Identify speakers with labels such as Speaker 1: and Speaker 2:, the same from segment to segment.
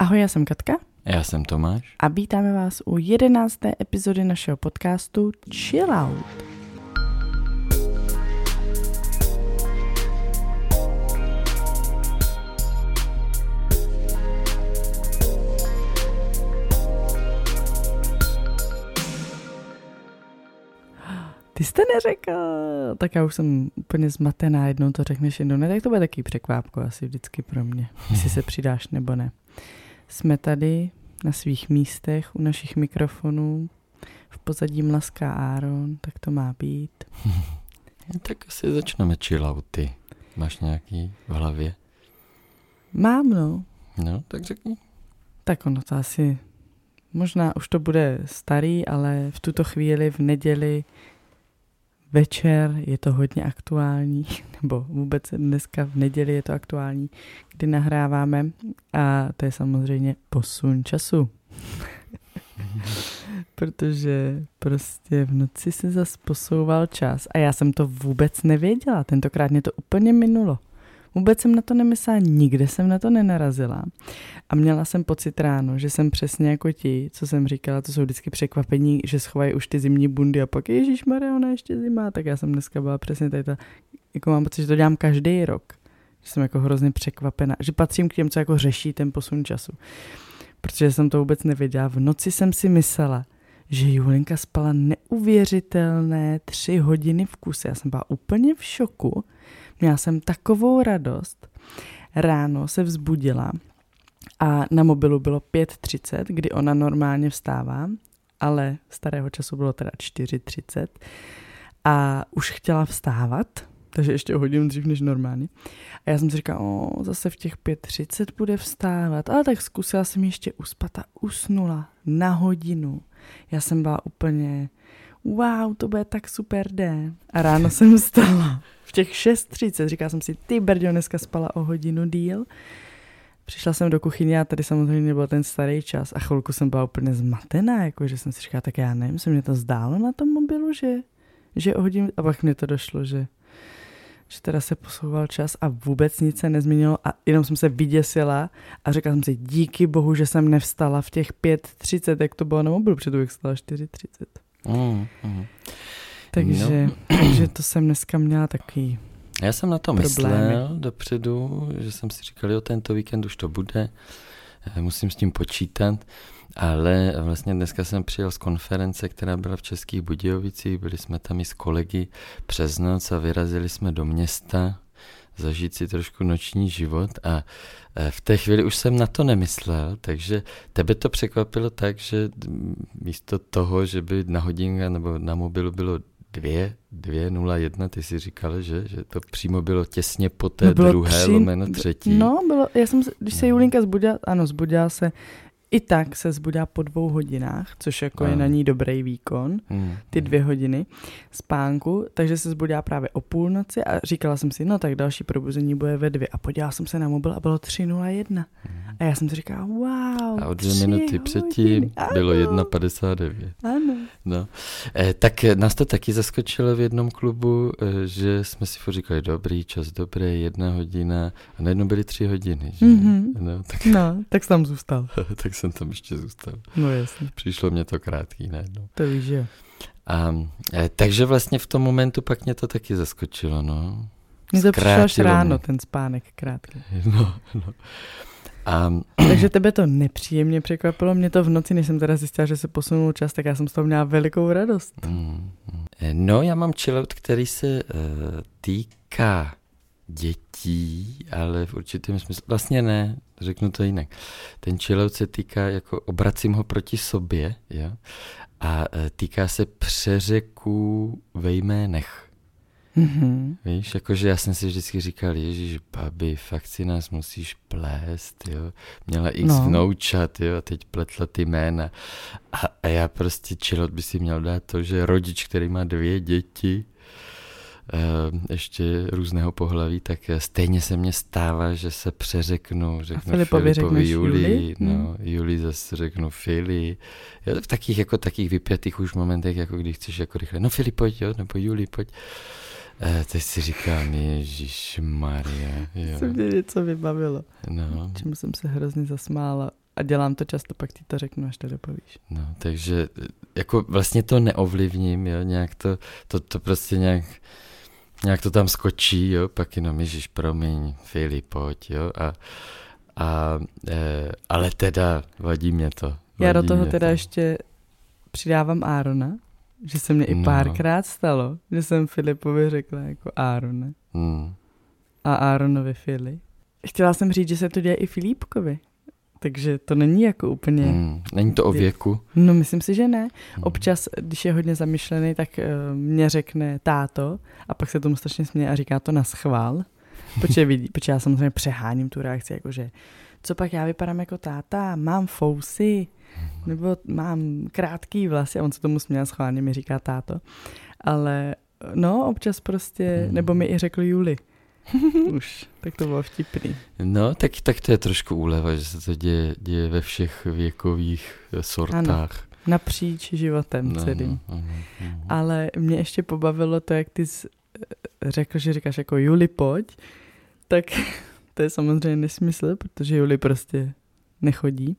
Speaker 1: Ahoj, já jsem Katka.
Speaker 2: Já jsem Tomáš.
Speaker 1: A vítáme vás u jedenácté epizody našeho podcastu Chill Out. Ty jste neřekl, tak já už jsem úplně zmatená, jednou to řekneš, jednou ne, tak to bude taky překvápko asi vždycky pro mě, jestli se přidáš nebo ne. Jsme tady na svých místech u našich mikrofonů, v pozadí mlaská Áron, tak to má být.
Speaker 2: Tak asi začneme chillouty. Máš nějaký v hlavě?
Speaker 1: Mám, no.
Speaker 2: No, tak řekni.
Speaker 1: Tak ono to asi, možná už to bude starý, ale v tuto chvíli v neděli večer je to hodně aktuální, nebo vůbec dneska v neděli je to aktuální, kdy nahráváme a to je samozřejmě posun času. Protože prostě v noci se zas posouval čas a já jsem to vůbec nevěděla, tentokrát mě to úplně minulo. Vůbec jsem na to nemyslela, nikde jsem na to nenarazila. A měla jsem pocit ráno, že jsem přesně jako ti, co jsem říkala, to jsou vždycky překvapení, že schovají už ty zimní bundy a pak Ježíš Maria, ona ještě zima, tak já jsem dneska byla přesně tady ta, jako mám pocit, že to dělám každý rok. Že jsem jako hrozně překvapena, že patřím k těm, co jako řeší ten posun času. Protože jsem to vůbec nevěděla. V noci jsem si myslela, že Julinka spala neuvěřitelné tři hodiny v kuse. Já jsem byla úplně v šoku. Měla jsem takovou radost. Ráno se vzbudila a na mobilu bylo 5.30, kdy ona normálně vstává, ale starého času bylo teda 4.30 a už chtěla vstávat, takže ještě hodinu dřív než normálně. A já jsem si říkala, o, zase v těch 5.30 bude vstávat, ale tak zkusila jsem ještě uspat a usnula na hodinu. Já jsem byla úplně, wow, to bude tak super den. A ráno jsem vstala v těch 6.30, říkala jsem si, ty brďo, dneska spala o hodinu díl. Přišla jsem do kuchyně a tady samozřejmě byl ten starý čas a chvilku jsem byla úplně zmatená, jako že jsem si říkala, tak já nevím, se mě to zdálo na tom mobilu, že, že o hodinu, a pak mě to došlo, že, že teda se posouval čas a vůbec nic se nezměnilo a jenom jsem se vyděsila a řekla jsem si, díky bohu, že jsem nevstala v těch 5.30, jak to bylo na mobilu, protože bych stala 4.30. Mm, mm. Takže, no. takže to jsem dneska měla takový
Speaker 2: Já jsem na to problémy. myslel dopředu, že jsem si říkal, jo, tento víkend už to bude, eh, musím s tím počítat, ale vlastně dneska jsem přijel z konference, která byla v Českých Budějovicích, byli jsme tam i s kolegy přes noc a vyrazili jsme do města, zažít si trošku noční život a eh, v té chvíli už jsem na to nemyslel, takže tebe to překvapilo tak, že místo toho, že by na hodinka nebo na mobilu bylo dvě, dvě, nula, jedna, ty si říkala, že, že to přímo bylo těsně po té no druhé tři, lomeno třetí.
Speaker 1: No, bylo, já jsem, když se Julinka zbudila, ano, zbudila se i tak se zbudá po dvou hodinách, což jako je na ní dobrý výkon, hmm. ty dvě hodiny spánku, takže se zbudá právě o půlnoci a říkala jsem si, no tak další probuzení bude ve dvě a podívala jsem se na mobil a bylo 3.01 hmm. a já jsem si říkala, wow,
Speaker 2: A o dvě minuty předtím ano. bylo 1.59.
Speaker 1: Ano.
Speaker 2: No. Eh, tak nás to taky zaskočilo v jednom klubu, eh, že jsme si říkali, dobrý čas, dobré, jedna hodina a najednou byly tři hodiny. Že?
Speaker 1: Mm-hmm. No, tak... no, tak jsem tam zůstal.
Speaker 2: tak jsem tam ještě zůstal.
Speaker 1: No jasně.
Speaker 2: Přišlo mě to krátký najednou.
Speaker 1: To víš, že
Speaker 2: A, e, takže vlastně v tom momentu pak mě to taky zaskočilo, no.
Speaker 1: Mně to přišlo až ráno, ten spánek krátký.
Speaker 2: No, no. A...
Speaker 1: Takže tebe to nepříjemně překvapilo, mě to v noci, než jsem teda zjistila, že se posunul čas, tak já jsem z toho měla velikou radost. Mm,
Speaker 2: mm. No, já mám chillout, který se uh, týká dětí, ale v určitém smyslu, vlastně ne, řeknu to jinak. Ten chillout se týká, jako obracím ho proti sobě, jo? a e, týká se přeřeků ve jménech. Mm-hmm. Víš, jakože já jsem si vždycky říkal, ježíš, babi, fakt si nás musíš plést, jo. Měla x no. vnoučat, jo, a teď pletla ty jména. A, a já prostě chillout by si měl dát to, že rodič, který má dvě děti, ještě různého pohlaví, tak eh, stejně se mně stává, že se přeřeknu, řeknu
Speaker 1: Filipovi, Filipovi Juli,
Speaker 2: Juli, no, hmm. Juli zase řeknu Fili. Jo, v takých jako takých vypjatých už momentech, jako když chceš jako rychle, no Fili pojď, jo, nebo Juli pojď. Eh, teď si říkám, Ježíš Maria.
Speaker 1: Se mě něco vybavilo. No. Čemu jsem se hrozně zasmála. a dělám to často, pak ti to řeknu, až to dopovíš.
Speaker 2: No, takže jako vlastně to neovlivním, jo, nějak to, to, to prostě nějak, nějak to tam skočí, jo, pak jenom, Ježíš, promiň, Filip, pojď, jo, a, a e, ale teda vadí mě to. Vadí
Speaker 1: Já do toho teda to. ještě přidávám Árona, že se mě i no. párkrát stalo, že jsem Filipovi řekla jako Árone. Hmm. A Áronovi Fili. Chtěla jsem říct, že se to děje i Filipkovi. Takže to není jako úplně... Hmm,
Speaker 2: není to o věku?
Speaker 1: No myslím si, že ne. Hmm. Občas, když je hodně zamyšlený, tak uh, mě řekne táto a pak se tomu strašně směje a říká to na schvál. Protože, vidí, protože já samozřejmě přeháním tu reakci, jakože co pak já vypadám jako táta, mám fousy, nebo mám krátký vlasy a on se tomu směl schválně, mi říká táto. Ale no, občas prostě, hmm. nebo mi i řekl Juli. Už, tak to bylo vtipný.
Speaker 2: No, tak, tak to je trošku úleva, že se to děje, děje ve všech věkových sortách. Ano,
Speaker 1: napříč životem no, celým. No, no, no. Ale mě ještě pobavilo to, jak ty jsi eh, řekl, že říkáš jako Juli, pojď, tak to je samozřejmě nesmysl, protože Juli prostě nechodí.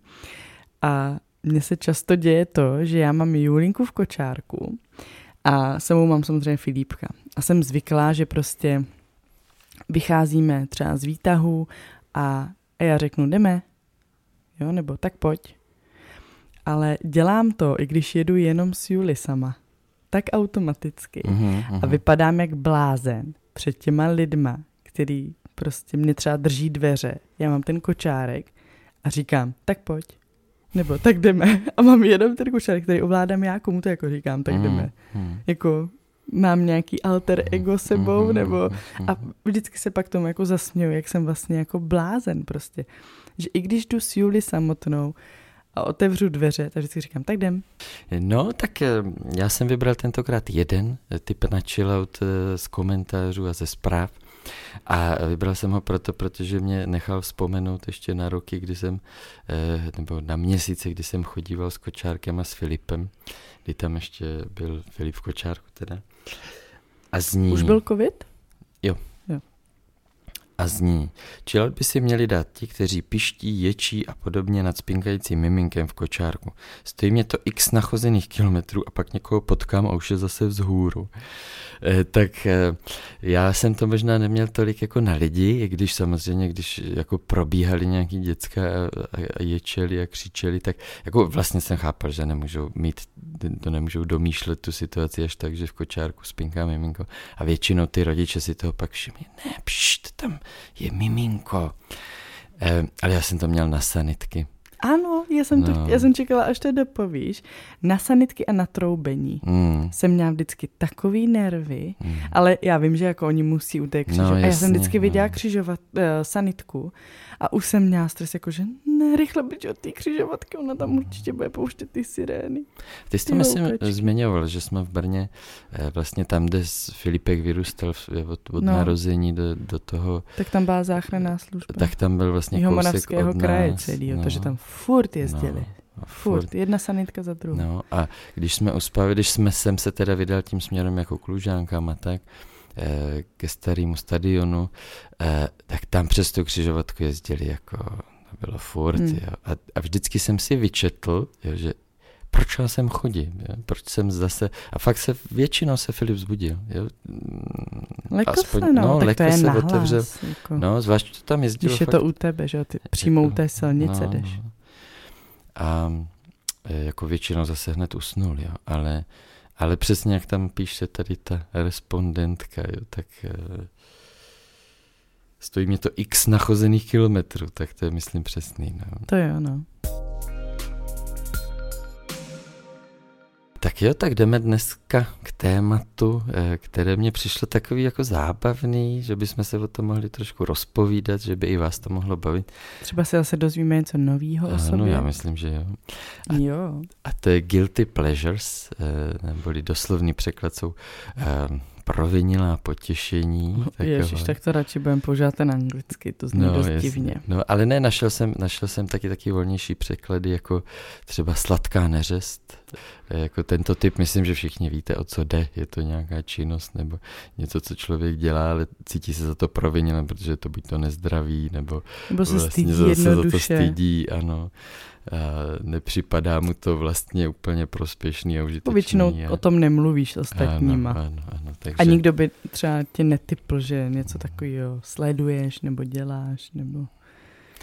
Speaker 1: A mně se často děje to, že já mám Julinku v kočárku a sebou mám samozřejmě Filipka. A jsem zvyklá, že prostě vycházíme třeba z výtahu a já řeknu, jdeme, jo, nebo tak pojď. Ale dělám to, i když jedu jenom s Juli sama. Tak automaticky. Uh-huh, uh-huh. A vypadám jak blázen před těma lidma, který prostě mě třeba drží dveře. Já mám ten kočárek a říkám, tak pojď. Nebo tak jdeme. A mám jenom ten kočárek, který ovládám já, komu to jako říkám, tak jdeme. Uh-huh. Jako mám nějaký alter ego sebou, mm-hmm, nebo a vždycky se pak tomu jako zasměju, jak jsem vlastně jako blázen prostě. Že i když jdu s Juli samotnou a otevřu dveře, tak vždycky říkám, tak jdem.
Speaker 2: No, tak eh, já jsem vybral tentokrát jeden typ na chillout eh, z komentářů a ze zpráv. A vybral jsem ho proto, protože mě nechal vzpomenout ještě na roky, kdy jsem, eh, nebo na měsíce, kdy jsem chodíval s Kočárkem a s Filipem, kdy tam ještě byl Filip v Kočárku teda. A zní...
Speaker 1: Už byl covid?
Speaker 2: Jo. A zní, čilot by si měli dát ti, kteří piští, ječí a podobně nad spinkajícím miminkem v kočárku. Stojí mě to x nachozených kilometrů a pak někoho potkám a už je zase vzhůru. Eh, tak eh, já jsem to možná neměl tolik jako na lidi, i když samozřejmě, když jako probíhali nějaký děcka a, a ječeli a křičeli, tak jako vlastně jsem chápal, že nemůžou mít, to nemůžou domýšlet tu situaci až tak, že v kočárku spinká miminko. A většinou ty rodiče si toho pak všimli, ne, pšt, tam je miminko. Eh, ale já jsem to měl na sanitky.
Speaker 1: Ano, já jsem, no. to, já jsem čekala, až to dopovíš. Na sanitky a na troubení mm. jsem měla vždycky takový nervy, mm. ale já vím, že jako oni musí u té křižovat. No, a já jsem vždycky no. viděla křižovat uh, sanitku a už jsem měla stres, jako že ne, rychle být od té křižovatky, ona tam určitě bude pouštět ty sirény.
Speaker 2: Ty jsi to myslím zmiňoval, že jsme v Brně, eh, vlastně tam, kde Filipek vyrůstal od, od no. narození do, do toho.
Speaker 1: Tak tam byla záchranná služba.
Speaker 2: Tak tam byl vlastně kousek od
Speaker 1: kraje celý, no. takže tam furt jezdili. No. Furt. furt, jedna sanitka za druhou.
Speaker 2: No a když jsme uspavili, když jsme sem se teda vydal tím směrem jako klužánkama, tak eh, ke starému stadionu, eh, tak tam přes tu křižovatku jezdili jako, to bylo furt, hmm. jo. A, a vždycky jsem si vyčetl, jo, že proč já sem chodím, jo? proč jsem zase, a fakt se většinou se Filip zbudil. Jo?
Speaker 1: Lekl Aspoň, se, no, no tak to je se nahlas, otevřel,
Speaker 2: jako, no, zvlášť to tam jezdilo.
Speaker 1: Když je
Speaker 2: fakt,
Speaker 1: to u tebe, že ty přímo u té silnice no, jdeš.
Speaker 2: A e, jako většinou zase hned usnul, jo? Ale, ale přesně jak tam píše tady ta respondentka, jo? tak e, stojí mě to x nachozených kilometrů, tak to je myslím přesný. No.
Speaker 1: To je ono.
Speaker 2: Jo, tak jdeme dneska k tématu, eh, které mě přišlo takový jako zábavný, že bychom se o tom mohli trošku rozpovídat, že by i vás to mohlo bavit.
Speaker 1: Třeba se zase dozvíme něco nového o sobě.
Speaker 2: Ano, já myslím, že jo. A,
Speaker 1: jo.
Speaker 2: A to je guilty pleasures, eh, neboli doslovný překlad jsou eh, provinilá potěšení.
Speaker 1: Ježiš, tak to radši budeme používat ten anglicky, to zní no, dost jasný. divně.
Speaker 2: No, ale ne, našel jsem, našel jsem taky taky volnější překlady, jako třeba sladká neřest. Jako tento typ, myslím, že všichni víte, o co jde. Je to nějaká činnost nebo něco, co člověk dělá, ale cítí se za to provinile, protože to buď to nezdraví, nebo,
Speaker 1: nebo se vlastně stydí
Speaker 2: za to stydí, ano. A nepřipadá mu to vlastně úplně prospěšný a užitečný.
Speaker 1: Většinou
Speaker 2: a...
Speaker 1: o tom nemluvíš s ostatníma.
Speaker 2: Ano, ano, ano, takže...
Speaker 1: A nikdo by třeba tě netypl, že něco takového sleduješ, nebo děláš, nebo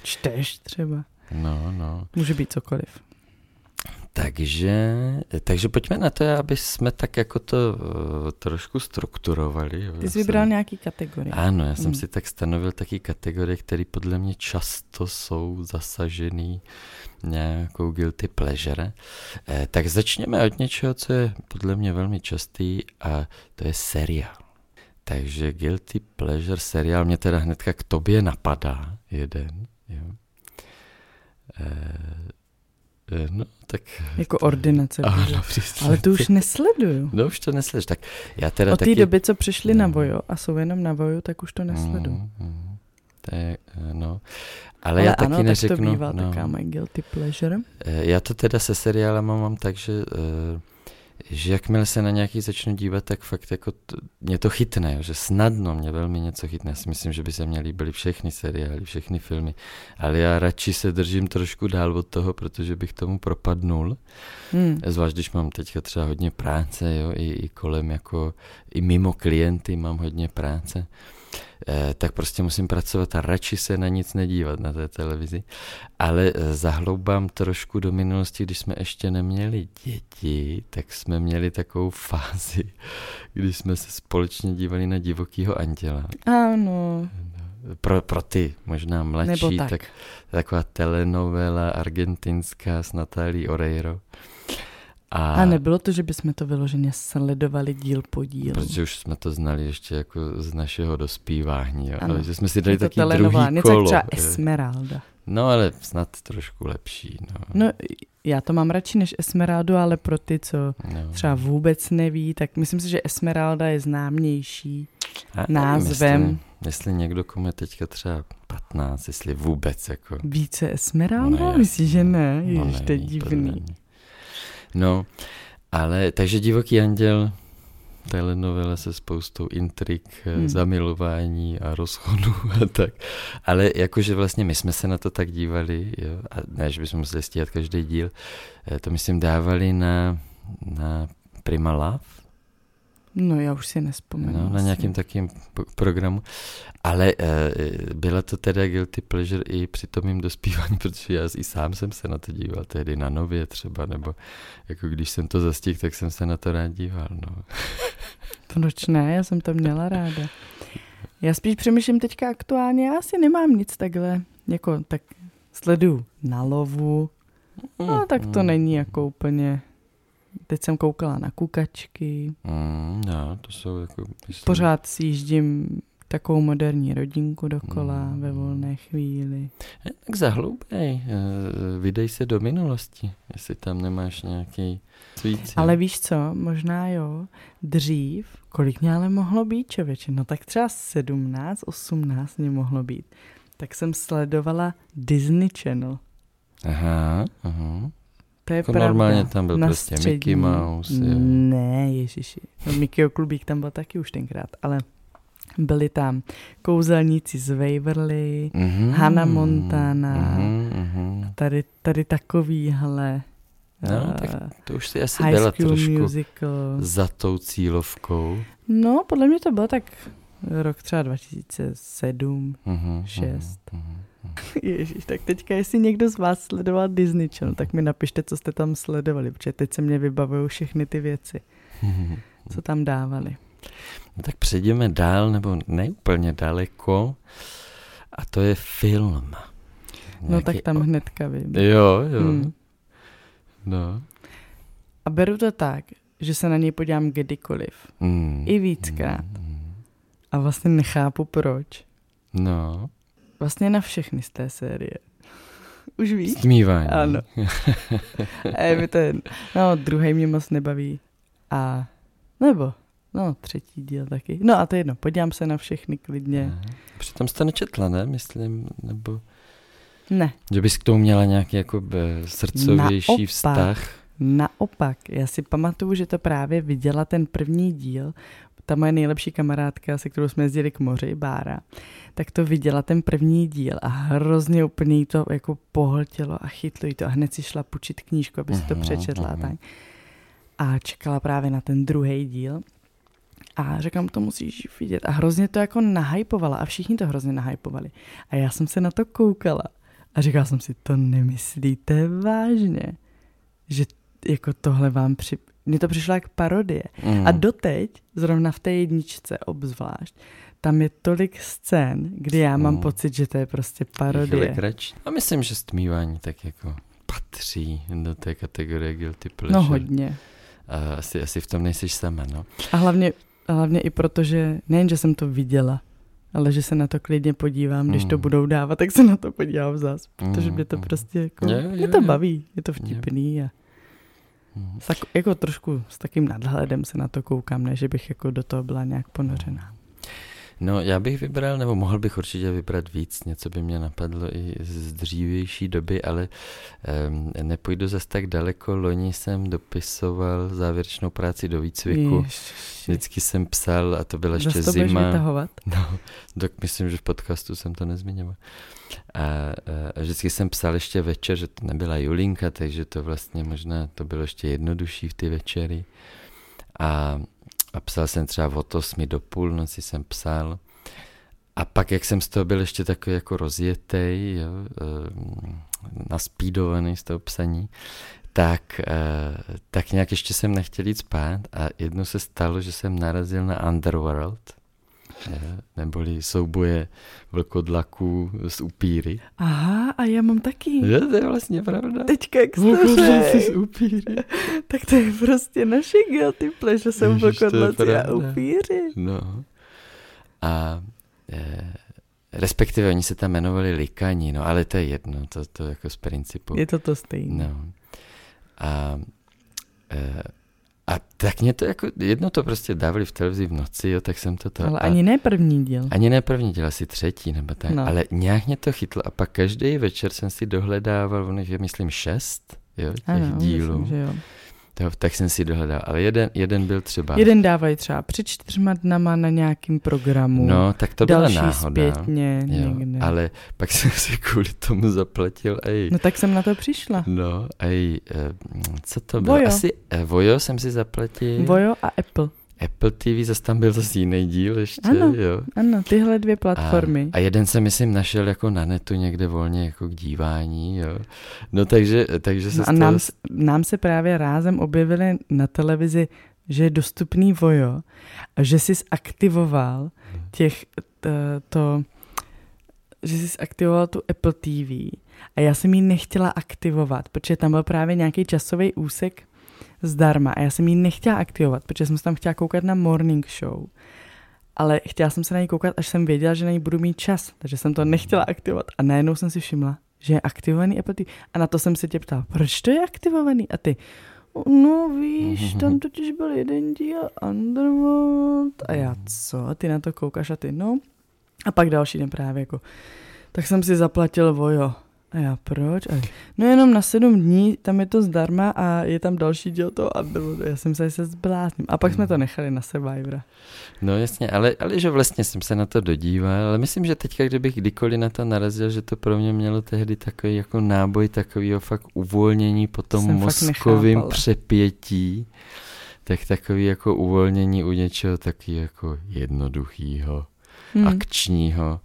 Speaker 1: čteš třeba.
Speaker 2: No, no.
Speaker 1: Může být cokoliv.
Speaker 2: Takže, takže pojďme na to, aby jsme tak jako to uh, trošku strukturovali. Jo.
Speaker 1: Ty jsi vybral jsem, nějaký kategorie.
Speaker 2: Ano, já jsem hmm. si tak stanovil taky kategorie, které podle mě často jsou zasažený nějakou guilty pleasure. Eh, tak začněme od něčeho, co je podle mě velmi častý a to je seriál. Takže guilty pleasure seriál mě teda hnedka k tobě napadá jeden. Jo. Eh, Eh, no, tak...
Speaker 1: Jako ordinace.
Speaker 2: Ano,
Speaker 1: Ale to už nesleduju.
Speaker 2: No, už to nesleduješ. Tak já teda
Speaker 1: Od té
Speaker 2: taky...
Speaker 1: doby, co přišli na Vojo a jsou jenom na Vojo, tak už to nesleduju. Mm,
Speaker 2: mm, to je, eh, no. Ale, Ale já taky
Speaker 1: ano,
Speaker 2: neřeknu...
Speaker 1: Tak to bývá
Speaker 2: no,
Speaker 1: taká my guilty pleasure.
Speaker 2: Eh, já to teda se seriálem mám tak, že uh, že jakmile se na nějaký začnu dívat, tak fakt jako t- mě to chytne, že snadno mě velmi něco chytne. Já si myslím, že by se mě líbily všechny seriály, všechny filmy, ale já radši se držím trošku dál od toho, protože bych tomu propadnul. Hmm. Zvlášť, když mám teďka třeba hodně práce, jo, i, i kolem jako, i mimo klienty mám hodně práce. Eh, tak prostě musím pracovat a radši se na nic nedívat na té televizi. Ale eh, zahloubám trošku do minulosti, když jsme ještě neměli děti, tak jsme měli takovou fázi, když jsme se společně dívali na divokýho anděla.
Speaker 1: Ano.
Speaker 2: Pro, pro ty možná mladší, tak. tak taková telenovela argentinská s Natálí Oreiro.
Speaker 1: A, a nebylo to, že bychom to vyloženě sledovali díl po díl.
Speaker 2: Protože už jsme to znali ještě jako z našeho dospívání, jo. ale že jsme si dali taky druhý něco kolo.
Speaker 1: třeba Esmeralda.
Speaker 2: No ale snad trošku lepší. No.
Speaker 1: no já to mám radši než Esmeraldu, ale pro ty, co no. třeba vůbec neví, tak myslím si, že Esmeralda je známější a názvem.
Speaker 2: Jestli, jestli někdo komu teďka třeba 15, jestli vůbec jako...
Speaker 1: Více Esmeralda? No, Myslíš, že ne? Ježiš, no, to je divný.
Speaker 2: No, ale takže Divoký anděl, telenovela se spoustou intrik, eh, hmm. zamilování a rozchodu a tak. Ale jakože vlastně my jsme se na to tak dívali, jo, a ne, že bychom museli stíhat každý díl, eh, to myslím dávali na, na Prima Love,
Speaker 1: No já už si nespomenu.
Speaker 2: No, na nějakým takým programu. Ale uh, byla to teda guilty pleasure i při tom mým dospívání, protože já i sám jsem se na to díval, tedy na nově třeba, nebo jako když jsem to zastihl, tak jsem se na to rád díval. No.
Speaker 1: Proč ne? Já jsem to měla ráda. Já spíš přemýšlím teďka aktuálně, já asi nemám nic takhle, jako tak sleduju na lovu, no tak to mm. není jako úplně Teď jsem koukala na kukačky.
Speaker 2: Mm, no, to jsou jako...
Speaker 1: Myslím... Pořád si jíždím takovou moderní rodinku dokola mm. ve volné chvíli.
Speaker 2: Je, tak zahloubej, eh, vydej se do minulosti, jestli tam nemáš nějaký svící.
Speaker 1: Ale víš co, možná jo, dřív, kolik mě ale mohlo být člověče, no tak třeba 17, 18 mě mohlo být. Tak jsem sledovala Disney Channel.
Speaker 2: Aha, aha.
Speaker 1: To je jako pravda.
Speaker 2: normálně tam byl na prostě střední. Mickey Mouse. Jo.
Speaker 1: Ne, ježiši. No, Mickeyho klubík tam byl taky už tenkrát, ale byli tam kouzelníci z Waverly, mm-hmm, Hannah Montana, mm-hmm, tady, tady takovýhle.
Speaker 2: No, uh, tak to už si asi byla trošku musical. za tou cílovkou.
Speaker 1: No, podle mě to bylo tak rok třeba 2007, mm-hmm, 6. Mm-hmm. Ježíš, tak teďka, jestli někdo z vás sledoval Disney Channel, tak mi napište, co jste tam sledovali, protože teď se mě vybavují všechny ty věci, co tam dávali.
Speaker 2: No tak přejdeme dál, nebo neúplně daleko, a to je film.
Speaker 1: Nějaký no tak tam o... hnedka vím.
Speaker 2: Jo, jo. Hmm. No.
Speaker 1: A beru to tak, že se na něj podívám kdykoliv. Mm. I víckrát. Mm. A vlastně nechápu proč.
Speaker 2: No.
Speaker 1: Vlastně na všechny z té série. Už víš?
Speaker 2: Stmívání.
Speaker 1: Ano. a je mi to jen, no, druhý mě moc nebaví. A, nebo, no, třetí díl taky. No a to je jedno, podívám se na všechny klidně. Aha.
Speaker 2: Přitom jste nečetla, ne? Myslím, nebo...
Speaker 1: Ne.
Speaker 2: Že bys k tomu měla nějaký jako eh, srdcovější Naopak. vztah.
Speaker 1: Naopak, já si pamatuju, že to právě viděla ten první díl, ta moje nejlepší kamarádka, se kterou jsme jezdili k moři, Bára, tak to viděla ten první díl a hrozně úplně jí to jako pohltilo a chytlo jí to a hned si šla půjčit knížku, aby si to
Speaker 2: Mhm,
Speaker 1: přečetla.
Speaker 2: mhm.
Speaker 1: Tak. A čekala právě na ten druhý díl. A říkám, to musíš vidět. A hrozně to jako nahypovala a všichni to hrozně nahypovali. A já jsem se na to koukala a říkala jsem si, to nemyslíte vážně, že jako tohle vám při... Mně to přišlo jak parodie.
Speaker 2: Mm.
Speaker 1: A doteď, zrovna v té jedničce obzvlášť, tam je tolik scén, kdy já mám
Speaker 2: Mm.
Speaker 1: pocit, že to je prostě parodie.
Speaker 2: A myslím, že stmívání tak jako patří do té kategorie guilty pleasure.
Speaker 1: No hodně.
Speaker 2: A asi, asi v tom nejsi sama, no.
Speaker 1: A hlavně, a hlavně i proto, že nejen, že jsem to viděla, ale že se na to klidně podívám, když to
Speaker 2: Mm.
Speaker 1: budou dávat, tak se na to podívám zás, protože
Speaker 2: Mm,
Speaker 1: mě to
Speaker 2: mm.
Speaker 1: prostě jako,
Speaker 2: Jo, jo,
Speaker 1: mě to baví, je to vtipný a Tak, jako trošku s takým nadhledem se na to koukám, ne, že bych jako do toho byla nějak ponořená.
Speaker 2: No, já bych vybral, nebo mohl bych určitě vybrat víc, něco by mě napadlo i z dřívější doby, ale um, nepůjdu zas tak daleko. Loni jsem dopisoval závěrečnou práci do výcviku.
Speaker 1: Ježiši.
Speaker 2: Vždycky jsem psal, a to byla ještě
Speaker 1: to
Speaker 2: zima.
Speaker 1: vytahovat?
Speaker 2: No, tak myslím, že v podcastu jsem to nezmiňoval. A, a, a vždycky jsem psal ještě večer, že to nebyla Julinka, takže to vlastně možná to bylo ještě jednodušší v ty večery. A, a psal jsem třeba od 8 do půlnoci jsem psal. A pak, jak jsem z toho byl ještě takový jako rozjetej, jo, ehm, naspídovaný z toho psaní, tak, eh, tak nějak ještě jsem nechtěl jít spát a jednou se stalo, že jsem narazil na Underworld, neboli souboje vlkodlaků s upíry.
Speaker 1: Aha, a já mám taky.
Speaker 2: Jo, to je vlastně pravda.
Speaker 1: Teďka, jak
Speaker 2: Vlkodlaci s upíry.
Speaker 1: tak to je prostě naše guilty pleasure, jsou
Speaker 2: je
Speaker 1: vlkodlaci a upíři.
Speaker 2: No. A eh, respektive oni se tam jmenovali likani, no ale to je jedno, to, to jako z principu.
Speaker 1: Je to to stejné.
Speaker 2: No. A, e, a tak mě to jako, jedno to prostě dávali v televizi v noci, jo, tak jsem to to...
Speaker 1: Ale
Speaker 2: a,
Speaker 1: ani ne první díl.
Speaker 2: ani ne první díl, asi třetí nebo tak, No. ale nějak mě to chytlo a pak každý večer jsem si dohledával, ono je myslím šest, jo, těch
Speaker 1: Ano,
Speaker 2: dílů,
Speaker 1: myslím, že jo.
Speaker 2: To, tak jsem si dohledal, ale jeden, jeden byl třeba...
Speaker 1: Jeden dávají třeba před čtyřma dnama na nějakým programu.
Speaker 2: No, tak to byla náhoda.
Speaker 1: zpětně
Speaker 2: Jo,
Speaker 1: někde.
Speaker 2: ale pak jsem si kvůli tomu zaplatil aj,
Speaker 1: No tak jsem na to přišla.
Speaker 2: no, aj, e, co to bylo?
Speaker 1: Vojo.
Speaker 2: Asi e, Vojo jsem si zaplatil.
Speaker 1: Vojo a Apple.
Speaker 2: Apple TV, zase tam byl zase jiný díl ještě,
Speaker 1: Ano.
Speaker 2: jo.
Speaker 1: Ano, tyhle dvě platformy.
Speaker 2: A, a jeden jsem, myslím, našel jako na netu někde volně jako k dívání, jo. No takže, takže se
Speaker 1: No a
Speaker 2: stalo...
Speaker 1: nám, s- nám se právě rázem objevily na televizi, že je dostupný Vojo a že jsi aktivoval těch, t, to, že jsi aktivoval tu Apple TV a já jsem ji nechtěla aktivovat, protože tam byl právě nějaký časový úsek zdarma a já jsem ji nechtěla aktivovat, protože jsem se tam chtěla koukat na morning show. Ale chtěla jsem se na ní koukat, až jsem věděla, že na ní budu mít čas, takže jsem to nechtěla aktivovat. A najednou jsem si všimla, že je aktivovaný Apple TV. A na to jsem se tě ptala, proč to je aktivovaný? A ty, no víš, tam totiž byl jeden díl Underworld. A já, co? Ty na to koukáš a ty, no. A pak další den právě jako, tak jsem si zaplatil Vojo. A já, proč? A, no jenom na sedm dní, tam je to zdarma a je tam další díl toho Underworldu. Já jsem se se zblázním. A pak jsme to nechali na Survivora.
Speaker 2: No jasně, ale, ale že vlastně jsem se na to dodíval, ale myslím, že teďka, kdybych kdykoliv na to narazil, že to pro mě mělo tehdy takový jako náboj takového fakt uvolnění po tom
Speaker 1: Jsem
Speaker 2: mozkovým přepětí, tak takový jako uvolnění u něčeho taky jako jednoduchýho,
Speaker 1: Hmm.
Speaker 2: akčního.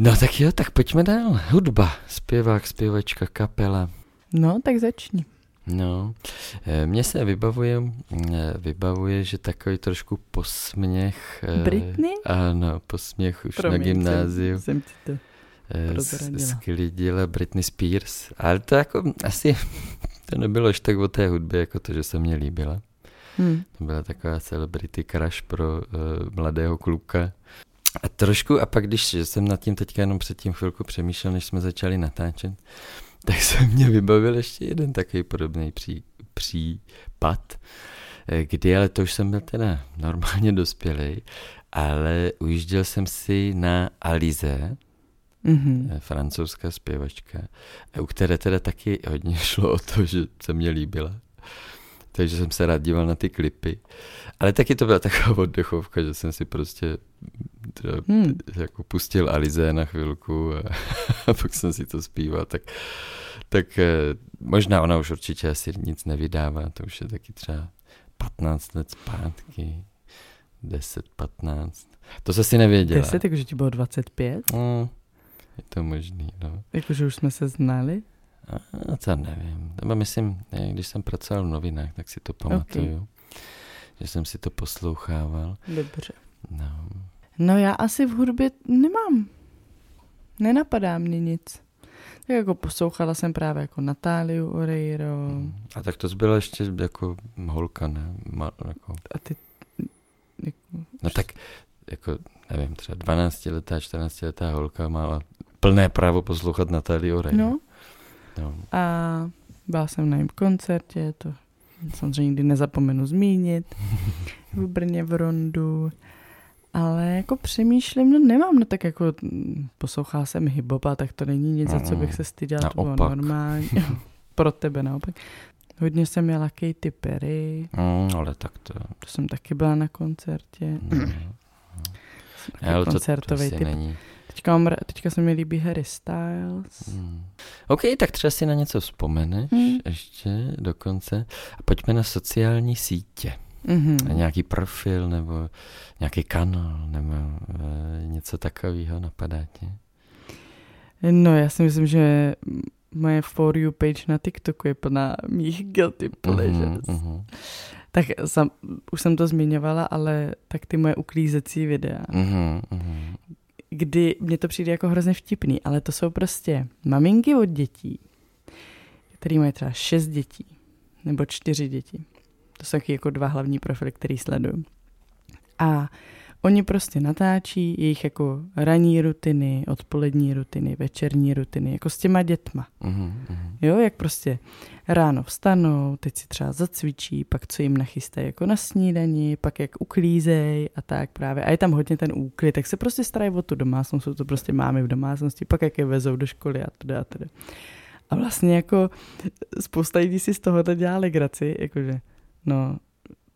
Speaker 2: No tak jo, tak pojďme dál. Hudba, zpěvák, zpěvačka, kapela.
Speaker 1: No, tak začni.
Speaker 2: No, eh, mně se vybavuje, eh, vybavuje, že takový trošku posměch. eh,
Speaker 1: Britney?
Speaker 2: Ano, posměch už
Speaker 1: Promiň,
Speaker 2: na gymnáziu.
Speaker 1: Jsem, jsem ti to...
Speaker 2: Sklidila Britney Spears. Ale to jako asi, to nebylo až tak o té hudbě, jako to, že se mě líbila.
Speaker 1: Hmm.
Speaker 2: To byla taková celebrity crush pro uh, mladého kluka. A trošku, a pak když jsem nad tím teďka jenom předtím chvilku přemýšlel, než jsme začali natáčet, tak se mě vybavil ještě jeden takový podobný pří, případ, eh, kdy, ale to už jsem byl teda normálně dospělý, ale ujížděl jsem si na Alize,
Speaker 1: Mm-hmm.
Speaker 2: francouzská zpěvačka, eh, u které teda taky hodně šlo o to, že se mě líbila. Takže jsem se rád díval na ty klipy. Ale taky to byla taková oddechovka, že jsem si prostě teda, hmm. jako pustil Alize na chvilku a, a pak jsem si to zpíval, tak, tak eh, možná ona už určitě asi nic nevydává, to už je taky třeba 15 let zpátky, 10, 15. To se si nevěděla.
Speaker 1: 10, takže ti bylo 25?
Speaker 2: No, je to možný, no.
Speaker 1: Jakože už jsme se znali?
Speaker 2: A to nevím. Nebo myslím, ne, když jsem pracoval v novinách, tak si to pamatuju. Okay. Že jsem si to poslouchával.
Speaker 1: Dobře.
Speaker 2: No.
Speaker 1: No já asi v hudbě nemám. Nenapadá mě nic. Tak jako poslouchala jsem právě jako Natáliu Oreiro. Hmm.
Speaker 2: A tak to byla ještě jako holka, ne? Mal, jako...
Speaker 1: A ty...
Speaker 2: Jako... No tak, jako, nevím, třeba 12 letá, 14 letá holka má plné právo poslouchat Natálii Oreiro.
Speaker 1: No. No. A byla jsem na jejím koncertě, to samozřejmě nikdy nezapomenu zmínit. v Brně v Rondu. Ale jako přemýšlím, no nemám, no tak jako poslouchal jsem hip tak to není nic, za co bych se styděl, to bylo normálně. Pro tebe naopak. Hodně jsem měla Katy Perry.
Speaker 2: Mm, ale tak to...
Speaker 1: To jsem taky byla na koncertě. Mm.
Speaker 2: ale koncertový to, to typ. Není.
Speaker 1: Teďka, mám, teďka se mi líbí Harry Styles.
Speaker 2: Hmm. OK, tak třeba si na něco vzpomeneš hmm. ještě dokonce. A pojďme na sociální sítě. Mm-hmm. Nějaký profil nebo nějaký kanál nebo e, něco takového napadá tě?
Speaker 1: No já si myslím, že moje For You page na TikToku je plná mých guilty pleasures. Mm-hmm. Tak sam, už jsem to zmiňovala, ale tak ty moje uklízecí videa, mm-hmm. Kdy mně to přijde jako hrozně vtipný, ale to jsou prostě maminky od dětí, který mají třeba šest dětí nebo čtyři děti. To jsou taky jako dva hlavní profily, který sleduju. A oni prostě natáčí jejich jako ranní rutiny, odpolední rutiny, večerní rutiny, jako s těma dětma. Uh-huh, uh-huh. Jo, jak prostě ráno vstanou, teď si třeba zacvičí, pak co jim nachystají jako na snídani, pak jak uklízej a tak právě. A je tam hodně ten úklid, tak se prostě starají o tu domácnost, jsou to prostě mámy v domácnosti, pak jak je vezou do školy a teda a teda. A vlastně jako spousta lidí si z tohoto dělá legraci, jakože No,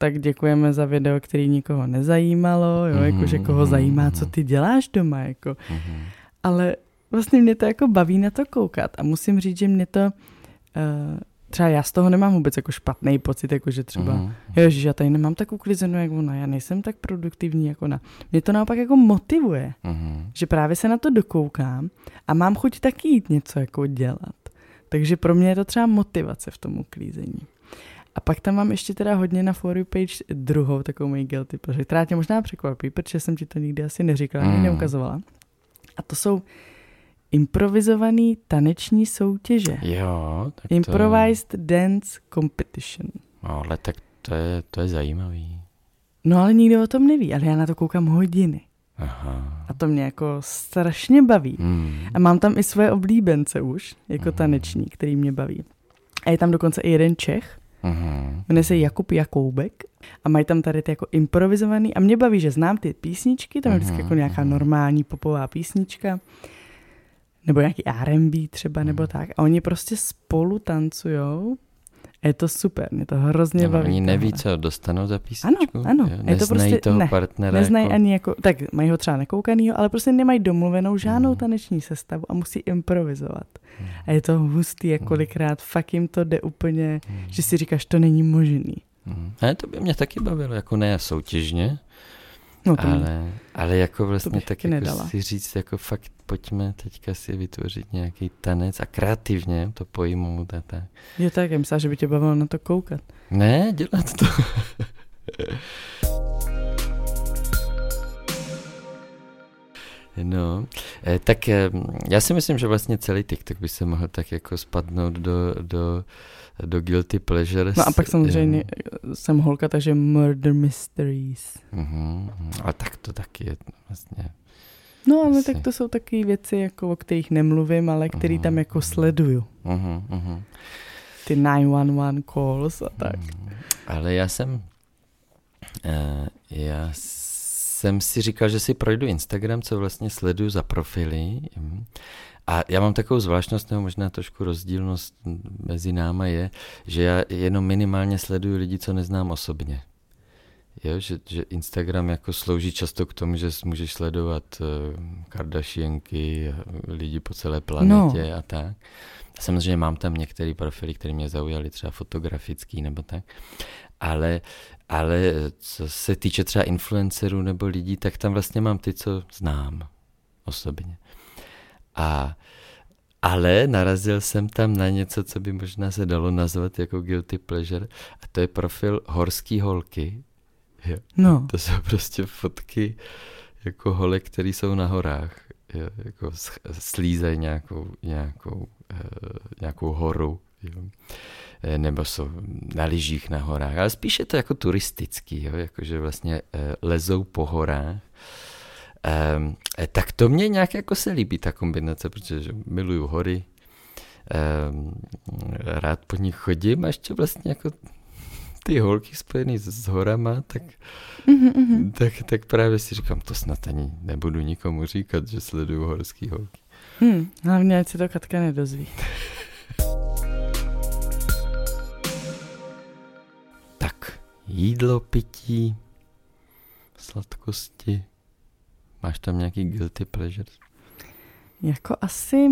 Speaker 1: tak děkujeme za video, který nikoho nezajímalo, jo, mm-hmm, jakože koho zajímá, co ty děláš doma, jako. Mm-hmm. Ale vlastně mě to jako baví na to koukat a musím říct, že mě to, uh, třeba já z toho nemám vůbec jako špatný pocit, jako že třeba, mm-hmm. ježiš, já tady nemám tak uklizeno jak ona, já nejsem tak produktivní jako ona. Mě to naopak jako motivuje, mm-hmm. že právě se na to dokoukám a mám chuť taky jít něco jako dělat. Takže pro mě je to třeba motivace v tom uklízení. A pak tam mám ještě teda hodně na For You page druhou takovou moji guilty pleasure, která tě možná překvapí, protože jsem ti to nikdy asi neříkala, ani mm. neukazovala. A to jsou improvizovaný taneční soutěže.
Speaker 2: Jo,
Speaker 1: tak to... Improvised Dance Competition.
Speaker 2: No, ale tak to je, to je zajímavý.
Speaker 1: No ale nikdo o tom neví, ale já na to koukám hodiny. Aha. A to mě jako strašně baví. Mm. A mám tam i svoje oblíbence už, jako mm. taneční, který mě baví. A je tam dokonce i jeden Čech, Uh-huh. Jmenuje se Jakub Jakoubek a mají tam tady ty jako improvizovaný a mě baví, že znám ty písničky, tam je vždycky jako nějaká normální popová písnička nebo nějaký R&B třeba nebo mhm. tak a oni prostě spolu tancujou je to super, mě to hrozně no, baví.
Speaker 2: Oni neví, co dostanou za písničku?
Speaker 1: Ano, ano.
Speaker 2: Jo, je to prostě, toho
Speaker 1: ne,
Speaker 2: partnera.
Speaker 1: Neznají jako... ani jako, tak mají ho třeba nekoukanýho, ale prostě nemají domluvenou žádnou mm. taneční sestavu a musí improvizovat. Mm. A je to hustý, jak mhm. kolikrát fakt jim to jde úplně, mm. že si říkáš, to není možný.
Speaker 2: Mm. A to by mě taky bavilo, jako ne soutěžně, No to ale, ale jako vlastně tak jako nedala. si říct, jako fakt pojďme teďka si vytvořit nějaký tanec a kreativně to pojmout a tak.
Speaker 1: Je tak, já myslím, že by tě bavilo na to koukat.
Speaker 2: Ne, dělat to. No, eh, tak eh, já si myslím, že vlastně celý TikTok by se mohl tak jako spadnout do, do do Guilty Pleasures.
Speaker 1: No a pak samozřejmě um, jsem holka, takže Murder Mysteries.
Speaker 2: Uh-huh, a tak to taky je vlastně.
Speaker 1: No ale asi. tak to jsou taky věci, jako, o kterých nemluvím, ale který uh-huh. tam jako sleduju. Uh-huh, uh-huh. Ty 911 calls a tak. Uh-huh.
Speaker 2: Ale já jsem, uh, já jsem si říkal, že si projdu Instagram, co vlastně sleduju za profily. A já mám takovou zvláštnost, nebo možná trošku rozdílnost mezi náma je, že já jenom minimálně sleduju lidi, co neznám osobně. Jo, že, že Instagram jako slouží často k tomu, že můžeš sledovat uh, Kardashianky, lidi po celé planetě no. a tak. Samozřejmě mám tam některé profily, které mě zaujaly, třeba fotografický nebo tak. Ale, ale co se týče třeba influencerů nebo lidí, tak tam vlastně mám ty, co znám osobně. A ale narazil jsem tam na něco, co by možná se dalo nazvat jako guilty pleasure, a to je profil horský holky. Jo. No. To jsou prostě fotky jako holek, které jsou na horách. Jo. Jako slízají nějakou, nějakou, uh, nějakou horu. Jo. Eh, nebo jsou na lyžích na horách. Ale spíše je to jako turistický, jo. Jakože vlastně uh, lezou po horách Um, tak to mě nějak jako se líbí ta kombinace, protože miluju hory, um, rád po nich chodím a ještě vlastně jako ty holky spojený s horama, tak, mm-hmm. tak, tak právě si říkám, to snad ani nebudu nikomu říkat, že sleduju horský holky.
Speaker 1: Hmm, hlavně, ať se to Katka nedozví.
Speaker 2: tak, jídlo, pití, sladkosti, Máš tam nějaký guilty pleasures?
Speaker 1: Jako asi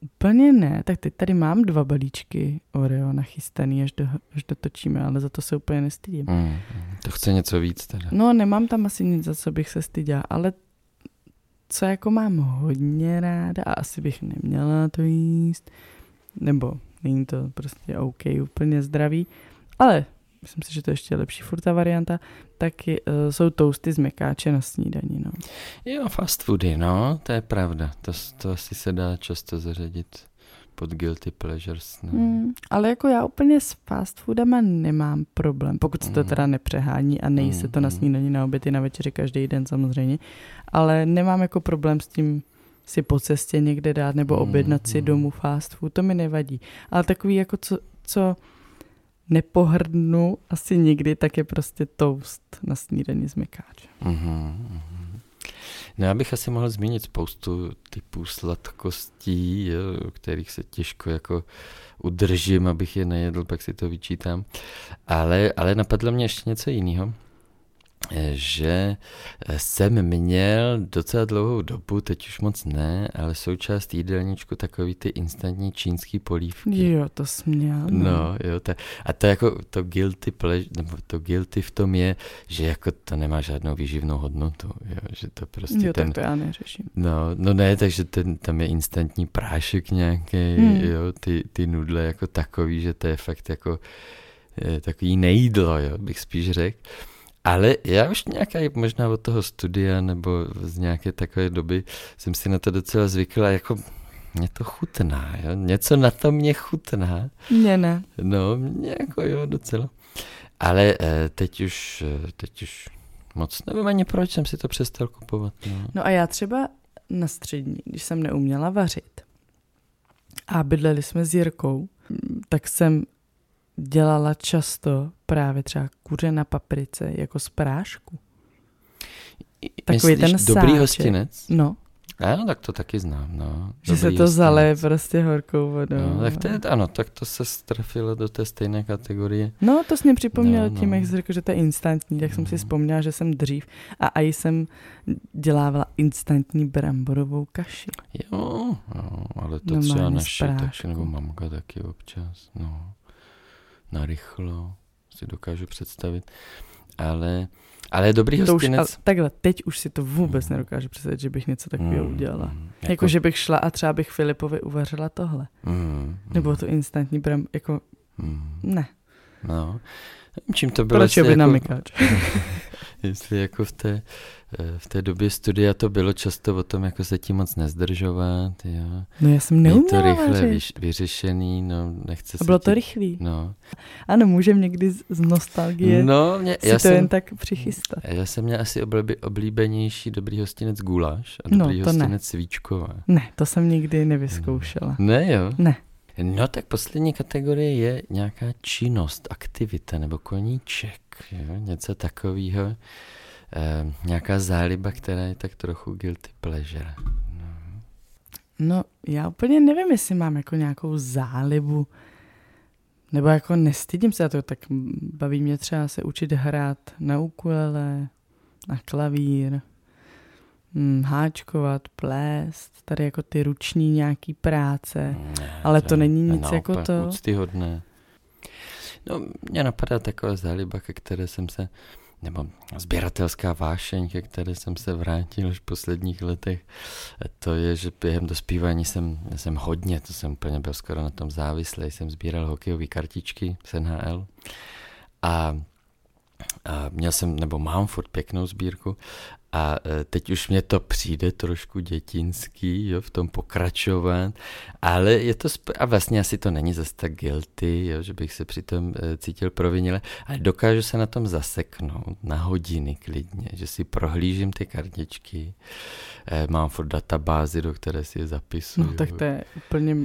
Speaker 1: úplně ne. Tak teď tady mám dva balíčky Oreo nachystaný, až, do, až dotočíme, ale za to se úplně nestydím. Mm, mm,
Speaker 2: to chce něco víc teda.
Speaker 1: No, nemám tam asi nic, za co bych se styděla, ale co jako mám hodně ráda a asi bych neměla to jíst, nebo není to prostě OK, úplně zdravý, ale myslím si, že to je ještě lepší furt ta varianta, tak je, uh, jsou toasty z mekáče na snídaní. No.
Speaker 2: Jo, fast foody, no, to je pravda. To, to asi se dá často zařadit pod guilty pleasures. No. Mm,
Speaker 1: ale jako já úplně s fast foodama nemám problém, pokud se to mm. teda nepřehání a nejí se to na mm. snídaní, na obědy, na večeři každý den samozřejmě, ale nemám jako problém s tím si po cestě někde dát nebo objednat si domů fast food, to mi nevadí. Ale takový jako co, co nepohrdnu asi nikdy, tak je prostě toast na snídaní z mekáče. Mm-hmm.
Speaker 2: No já bych asi mohl zmínit spoustu typů sladkostí, jo, kterých se těžko jako udržím, abych je nejedl, pak si to vyčítám. Ale, ale napadlo mě ještě něco jiného že jsem měl docela dlouhou dobu, teď už moc ne, ale součást jídelníčku takový ty instantní čínský polívky.
Speaker 1: Jo, to jsi měl.
Speaker 2: No, no jo, to, a to jako to guilty, pleasure, nebo to guilty v tom je, že jako to nemá žádnou výživnou hodnotu, jo, že to prostě
Speaker 1: jo,
Speaker 2: ten,
Speaker 1: tak to já neřeším.
Speaker 2: No, no ne, takže ten, tam je instantní prášek nějaký, hmm. jo, ty, ty nudle jako takový, že to je fakt jako je, takový nejídlo, jo, bych spíš řekl. Ale já už nějaká, možná od toho studia nebo z nějaké takové doby jsem si na to docela zvykla, jako mě to chutná, jo? něco na to mě chutná.
Speaker 1: Mně ne.
Speaker 2: No, mě jako jo, docela. Ale eh, teď už, eh, teď už moc nevím ani proč jsem si to přestal kupovat. No,
Speaker 1: no a já třeba na střední, když jsem neuměla vařit a bydleli jsme s Jirkou, tak jsem dělala často právě třeba kuře na paprice jako z prášku.
Speaker 2: Takový Myslíš ten dobrý sáček. hostinec?
Speaker 1: No.
Speaker 2: A no, tak to taky znám, no.
Speaker 1: Že se to zaleje prostě horkou vodou.
Speaker 2: No, tak to je, ano, tak to se strefilo do té stejné kategorie.
Speaker 1: No, to jsi mě připomněl no, tím, no. jak jsi řekl, že to je instantní, tak no. jsem si vzpomněla, že jsem dřív a i jsem dělávala instantní bramborovou kaši.
Speaker 2: Jo, no, ale to no, třeba naše taky, nebo mamka taky občas, no narychlo, si dokážu představit. Ale, ale dobrý to hostinec... Už,
Speaker 1: takhle, teď už si to vůbec mm. nedokážu představit, že bych něco takového mm. udělala. Mm. Jako, jako, že bych šla a třeba bych Filipovi uvařila tohle. Mm. Nebo to instantní bram, jako, mm. ne.
Speaker 2: No, čím to bylo?
Speaker 1: Proč by jako,
Speaker 2: jestli jako v té, eh, v té době studia to bylo často o tom, jako se tím moc nezdržovat, jo.
Speaker 1: No já jsem neuměla
Speaker 2: to rychle vyš, vyřešený, no nechce
Speaker 1: A bylo
Speaker 2: se
Speaker 1: to tím, rychlý. No. Ano, můžem někdy z, z nostalgie no, mě, si já to jsem, jen tak přichystat.
Speaker 2: Já jsem měl asi oblíbe, oblíbenější dobrý hostinec guláš a no, dobrý no, hostinec ne. svíčková.
Speaker 1: Ne, to jsem nikdy nevyzkoušela.
Speaker 2: Ne, jo?
Speaker 1: Ne.
Speaker 2: No tak poslední kategorie je nějaká činnost, aktivita nebo koníček, jo? něco takového. E, nějaká záliba, která je tak trochu guilty pleasure. No.
Speaker 1: no, já úplně nevím, jestli mám jako nějakou zálibu, nebo jako nestydím se to, tak baví mě třeba se učit hrát na ukulele, na klavír, hm, háčkovat, plést, tady jako ty ruční nějaký práce, ne, ale to, to není nic naopak, jako to.
Speaker 2: Úctyhodné. No, mě napadá taková záliba, ke které jsem se, nebo sběratelská vášeň, ke které jsem se vrátil už v posledních letech, to je, že během dospívání jsem, jsem hodně, to jsem úplně byl skoro na tom závislý, jsem sbíral hokejové kartičky z NHL a a měl jsem, nebo mám furt pěknou sbírku a e, teď už mě to přijde trošku dětinský, jo, v tom pokračovat, ale je to, sp- a vlastně asi to není zase tak guilty, jo, že bych se přitom e, cítil provinile, ale dokážu se na tom zaseknout na hodiny klidně, že si prohlížím ty kartičky, e, mám furt databázy, do které si je zapisuju.
Speaker 1: No tak to je úplně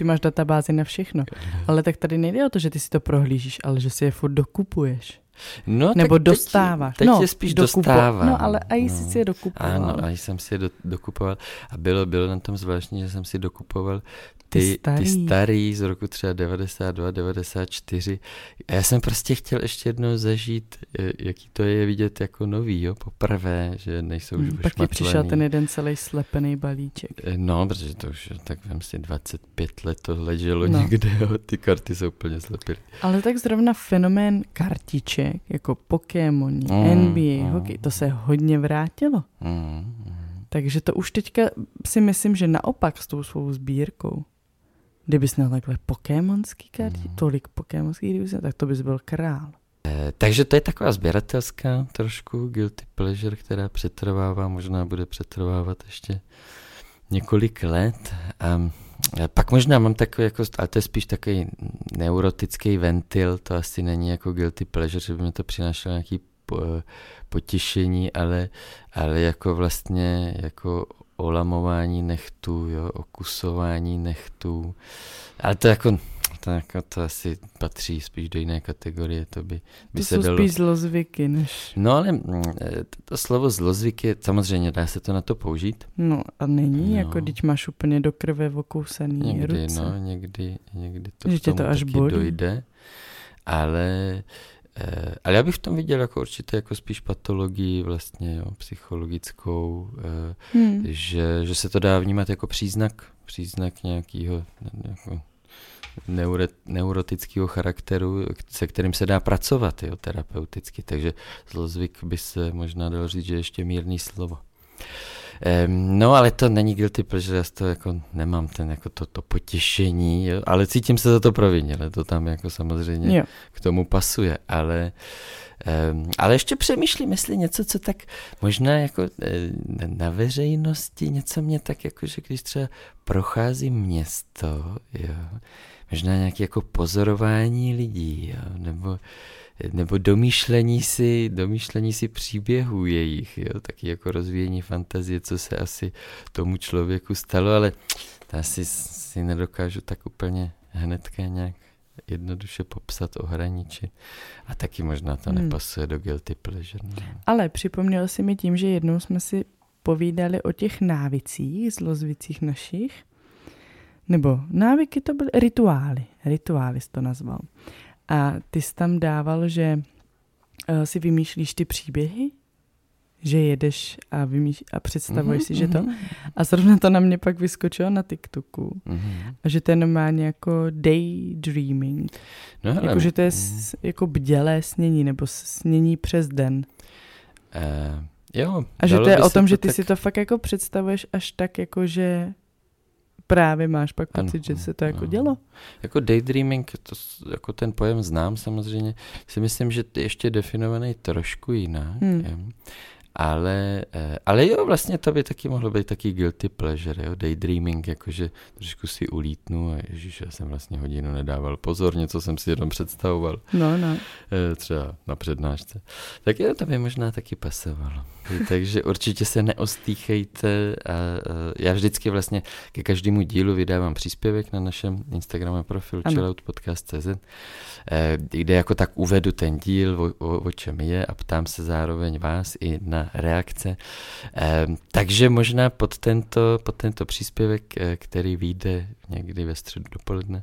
Speaker 1: ty máš databázy na všechno. Ale tak tady nejde o to, že ty si to prohlížíš, ale že si je furt dokupuješ.
Speaker 2: No,
Speaker 1: Nebo teď, dostáváš.
Speaker 2: Teď no, je spíš dokupo- dostávám.
Speaker 1: No, ale a no. si je dokupoval.
Speaker 2: Ano, a jsem si je do, dokupoval. A bylo, bylo na tom zvláštní, že jsem si dokupoval ty, starý. ty starý z roku třeba 92, 94. A já jsem prostě chtěl ještě jednou zažít, jaký to je vidět jako nový, jo, poprvé, že nejsou už hmm,
Speaker 1: Pak ti přišel ten jeden celý slepený balíček.
Speaker 2: Eh, no, protože to už, tak vem si 25 let to leželo no. někde, jo, ty karty jsou úplně slepily.
Speaker 1: Ale tak zrovna fenomén kartiček, jako Pokémon, mm, NBA, mm. hokej, to se hodně vrátilo. Mm, mm. Takže to už teďka si myslím, že naopak s tou svou sbírkou Kdybys měl takhle pokémonský karty, mm. tolik pokémonských, kdybys tak to bys byl král.
Speaker 2: E, takže to je taková sběratelská trošku guilty pleasure, která přetrvává, možná bude přetrvávat ještě několik let. A pak možná mám takový, jako, ale to je spíš takový neurotický ventil, to asi není jako guilty pleasure, že by mi to přinášelo nějaký potěšení, ale, ale jako vlastně jako olamování nechtů, jo, okusování nechtů. Ale to jako, to, jako, to asi patří spíš do jiné kategorie, to by, by
Speaker 1: to
Speaker 2: se
Speaker 1: jsou
Speaker 2: dalo...
Speaker 1: spíš zlozvyky, než...
Speaker 2: No ale mm, to slovo zlozvyk je, samozřejmě dá se to na to použít.
Speaker 1: No a není, no. jako když máš úplně do krve okousaný
Speaker 2: někdy,
Speaker 1: ruce.
Speaker 2: No, někdy, někdy to
Speaker 1: že
Speaker 2: k tomu
Speaker 1: to až
Speaker 2: taky
Speaker 1: bolí.
Speaker 2: dojde, ale Eh, ale já bych v tom viděl jako určitě jako spíš patologii vlastně jo, psychologickou, eh, hmm. že, že se to dá vnímat jako příznak, příznak nějakého jako neuro, neurotického charakteru, se kterým se dá pracovat jo, terapeuticky. Takže zlozvyk by se možná dal říct, že ještě mírný slovo. Um, no, ale to není guilty pleasure, já to jako nemám ten jako to, to potěšení, jo? ale cítím se za to provinile, to tam jako samozřejmě jo. k tomu pasuje, ale um, ale ještě přemýšlím, jestli něco, co tak možná jako eh, na veřejnosti, něco mě tak jako, že když třeba prochází město, jo, možná nějaké jako pozorování lidí, jo, nebo nebo domýšlení si, domýšlení si příběhů jejich, jo, taky jako rozvíjení fantazie, co se asi tomu člověku stalo, ale to asi si nedokážu tak úplně hnedka nějak jednoduše popsat, ohraničit. A taky možná to hmm. nepasuje do guilty pleasure. No.
Speaker 1: Ale připomněl si mi tím, že jednou jsme si povídali o těch návicích, zlozvicích našich, nebo návyky to byly rituály, rituály jsi to nazval. A ty jsi tam dával, že uh, si vymýšlíš ty příběhy, že jedeš a, vymýš- a představuješ mm-hmm, si, že to. Mhm. A zrovna to na mě pak vyskočilo na TikToku. Mm-hmm. A že to je normálně jako daydreaming. No, jako, že to je s, jako bdělé snění, nebo snění přes den.
Speaker 2: Uh, jo.
Speaker 1: A že to je o tom, že ty tak... si to fakt jako představuješ až tak, jako že právě máš pak pocit, ano, že se to jako ano. dělo.
Speaker 2: Jako daydreaming, to, jako ten pojem znám samozřejmě, si myslím, že je ještě definovaný trošku jinak. Hmm. Ale, eh, ale jo, vlastně to by taky mohlo být taky guilty pleasure, jo, daydreaming, jakože trošku si ulítnu a ježiš, já jsem vlastně hodinu nedával pozor, něco jsem si jenom představoval.
Speaker 1: No, no.
Speaker 2: Eh, třeba na přednášce. Tak jo, to by možná taky pasovalo. Takže určitě se neostýchejte. A, a já vždycky vlastně ke každému dílu vydávám příspěvek na našem Instagramovém profilu chilloutpodcast.cz, kde jako tak uvedu ten díl, o, o, o čem je a ptám se zároveň vás i na reakce. Eh, takže možná pod tento, pod tento příspěvek, eh, který vyjde někdy ve středu dopoledne,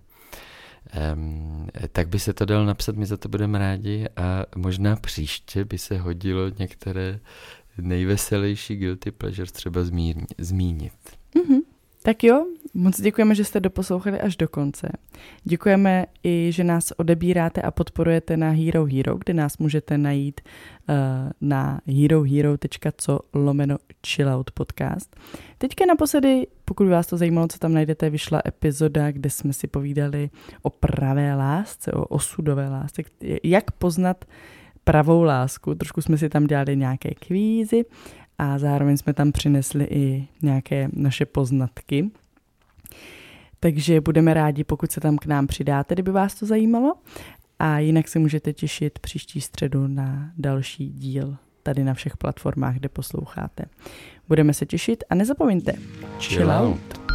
Speaker 2: Um, tak by se to dalo napsat, my za to budeme rádi a možná příště by se hodilo některé nejveselější guilty pleasures třeba zmírni, zmínit.
Speaker 1: Mm-hmm. Tak jo, moc děkujeme, že jste doposlouchali až do konce. Děkujeme i, že nás odebíráte a podporujete na Hero Hero, kde nás můžete najít uh, na herohero.co lomeno chillout podcast. Teďka naposledy, pokud vás to zajímalo, co tam najdete, vyšla epizoda, kde jsme si povídali o pravé lásce, o osudové lásce, jak poznat pravou lásku. Trošku jsme si tam dělali nějaké kvízy a zároveň jsme tam přinesli i nějaké naše poznatky. Takže budeme rádi, pokud se tam k nám přidáte, kdyby vás to zajímalo. A jinak se můžete těšit příští středu na další díl tady na všech platformách, kde posloucháte. Budeme se těšit a nezapomeňte.
Speaker 2: Chill out.